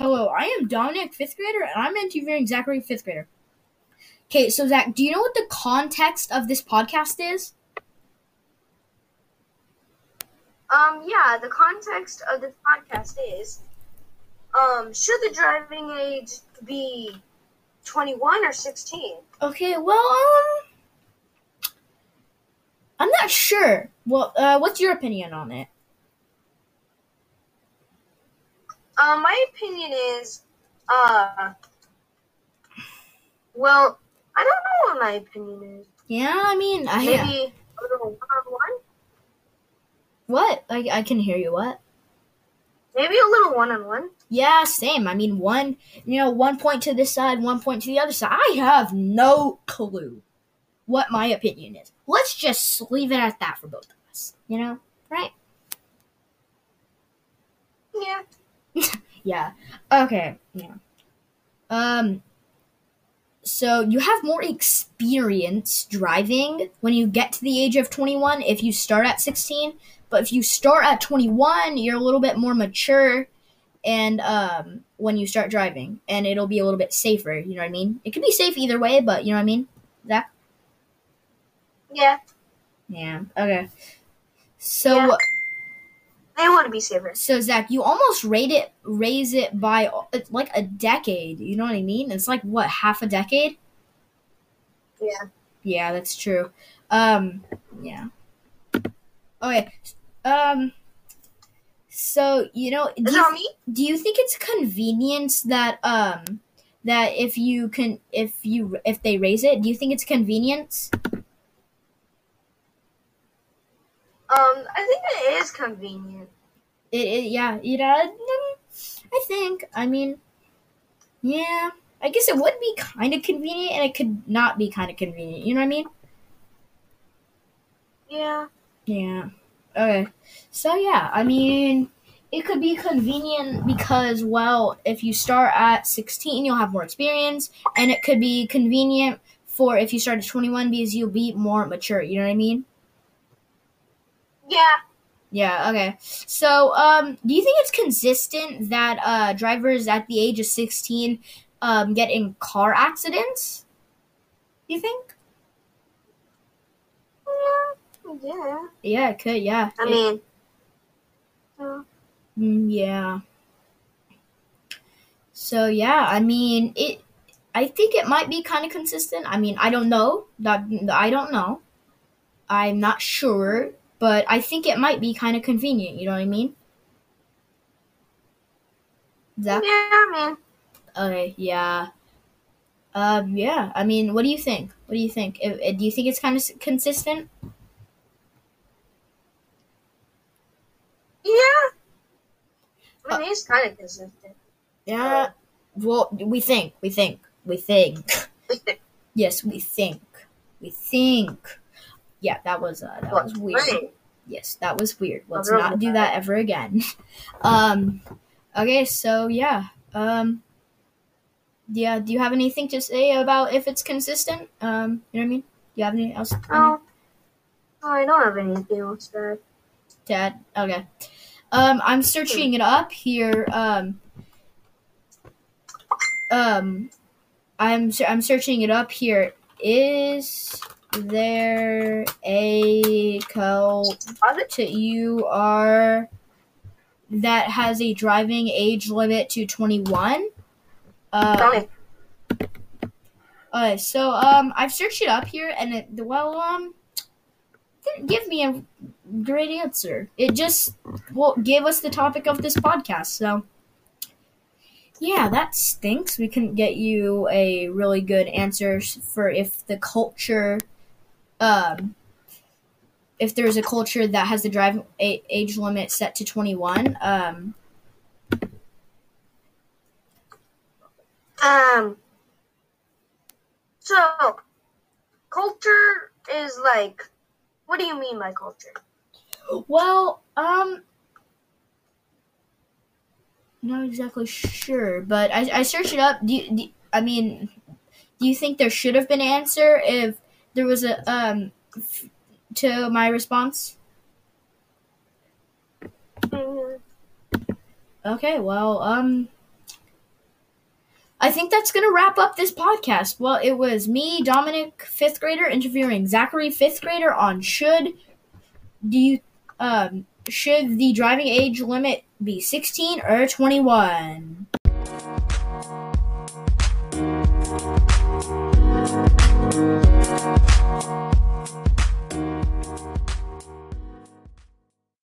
I'm Dominik, fifth grader, and I'm interviewing Zachary, fifth grader. Okay, so Zach, do you know what the context of this podcast is? Um, yeah, the context of this podcast is um, should the driving age be 21 or 16? Okay, well, um, I'm not sure. Well, uh, what's your opinion on it? Um, my opinion is, uh, well, I don't know what my opinion is. Yeah, I mean, I Maybe a little one-on-one? what? I I can hear you. What? Maybe a little one-on-one? Yeah, same. I mean, one, you know, one point to this side, one point to the other side. I have no clue what my opinion is. Let's just leave it at that for both of us. You know, right? Yeah. Yeah. Okay. Yeah. Um. So you have more experience driving when you get to the age of 21 if you start at 16, but if you start at 21, you're a little bit more mature and um when you start driving and it'll be a little bit safer, you know what I mean? It could be safe either way, but you know what I mean? Zach? Yeah. Yeah. Okay. So Yeah. They want to be safer. So Zach, you almost rate it, raise it by like a decade. You know what I mean? It's like what half a decade? Yeah. Yeah, that's true. Um, yeah. Okay. Um. So you know, do you, do you think it's convenience that um that if you can if you if they raise it, do you think it's convenience? Um, I think it is convenient. It, it yeah, you know, mm, I think. I mean, yeah, I guess it would be kind of convenient, and it could not be kind of convenient. You know what I mean? Yeah. Yeah. Okay. So yeah, I mean, it could be convenient because well, if you start at 16, you'll have more experience, and it could be convenient for if you start at 21 because you'll be more mature. You know what I mean? Yeah. Yeah, okay. So, um, do you think it's consistent that uh, drivers at the age of 16 um, get in car accidents? Do you think? Yeah. Yeah. Yeah, it could, yeah. I It- mean, Mm, yeah. So yeah, I mean it. I think it might be kind of consistent. I mean, I don't know. That I don't know. I'm not sure, but I think it might be kind of convenient. You know what I mean? yeah, Zach? I mean, Okay, yeah. Um, yeah. I mean, what do you think? What do you think? Uh, do you think it's kind of consistent? yeah. I mean, it's kind of consistent. Yeah. Well, we think. We think. We think. Yes, we think. We think. Yeah, that was uh, that was weird. Yes, that was weird. Let's not do that? ever again. um, okay, so yeah. Um, yeah. Do you have anything to say about if it's consistent? Um, you know what I mean? Do you have anything else? Oh, oh, I don't have anything else to Dad. Okay. Um, I'm searching it up here. Um, um, I'm I'm searching it up here. Is there a cult you are that has a driving age limit to 21? Uh. Okay, so um, I've searched it up here, and it well um didn't give me a great answer. It just well gave us the topic of this podcast. So yeah, that stinks. We couldn't get you a really good answer for if the culture, um, if there's a culture that has the drive a- age limit set to twenty one. Um, Um. So, culture is like. What do you mean by culture? Well, um, not exactly sure, but I, I searched it up. Do, you, do I mean, do you think there should have been an answer if there was a um f- to my response? Okay, well, um, I think that's going to wrap up this podcast. Well, it was me, Dominik, fifth grader, interviewing Zachary, fifth grader, on should do you um should the driving age limit be 16 or 21?